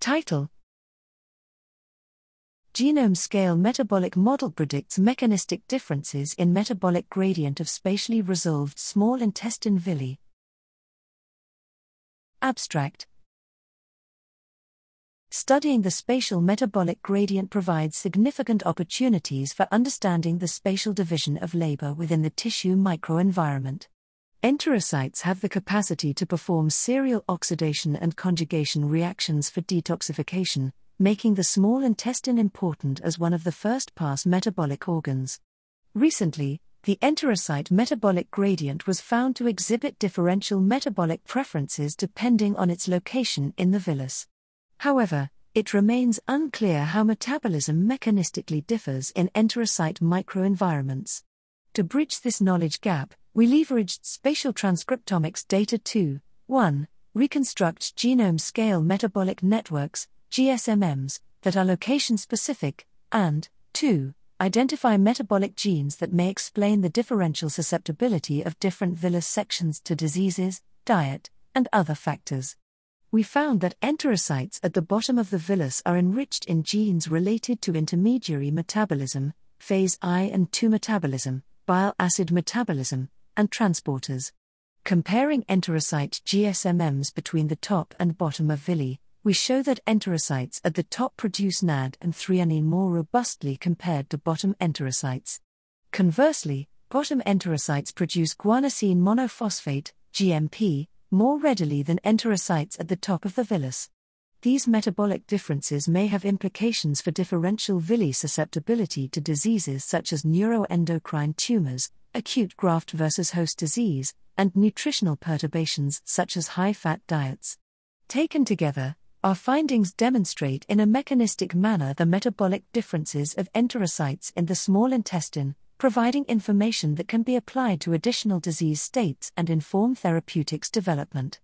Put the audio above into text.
Title Genome scale metabolic model predicts mechanistic differences in metabolic gradient of spatially resolved small intestine villi. Abstract Studying the spatial metabolic gradient provides significant opportunities for understanding the spatial division of labor within the tissue microenvironment. Enterocytes have the capacity to perform serial oxidation and conjugation reactions for detoxification, making the small intestine important as one of the first pass metabolic organs. Recently, the enterocyte metabolic gradient was found to exhibit differential metabolic preferences depending on its location in the villus. However, it remains unclear how metabolism mechanistically differs in enterocyte microenvironments. To bridge this knowledge gap, we leveraged spatial transcriptomics data to 1. Reconstruct genome scale metabolic networks, GSMMs, that are location specific, and 2. Identify metabolic genes that may explain the differential susceptibility of different villus sections to diseases, diet, and other factors we found that enterocytes at the bottom of the villus are enriched in genes related to intermediary metabolism, phase I and II metabolism, bile acid metabolism, and transporters. Comparing enterocyte GSMMs between the top and bottom of villi, we show that enterocytes at the top produce NAD and threonine more robustly compared to bottom enterocytes. Conversely, bottom enterocytes produce guanosine monophosphate, GMP, more readily than enterocytes at the top of the villus. These metabolic differences may have implications for differential villi susceptibility to diseases such as neuroendocrine tumors, acute graft versus host disease, and nutritional perturbations such as high fat diets. Taken together, our findings demonstrate in a mechanistic manner the metabolic differences of enterocytes in the small intestine, providing information that can be applied to additional disease states and inform therapeutics development.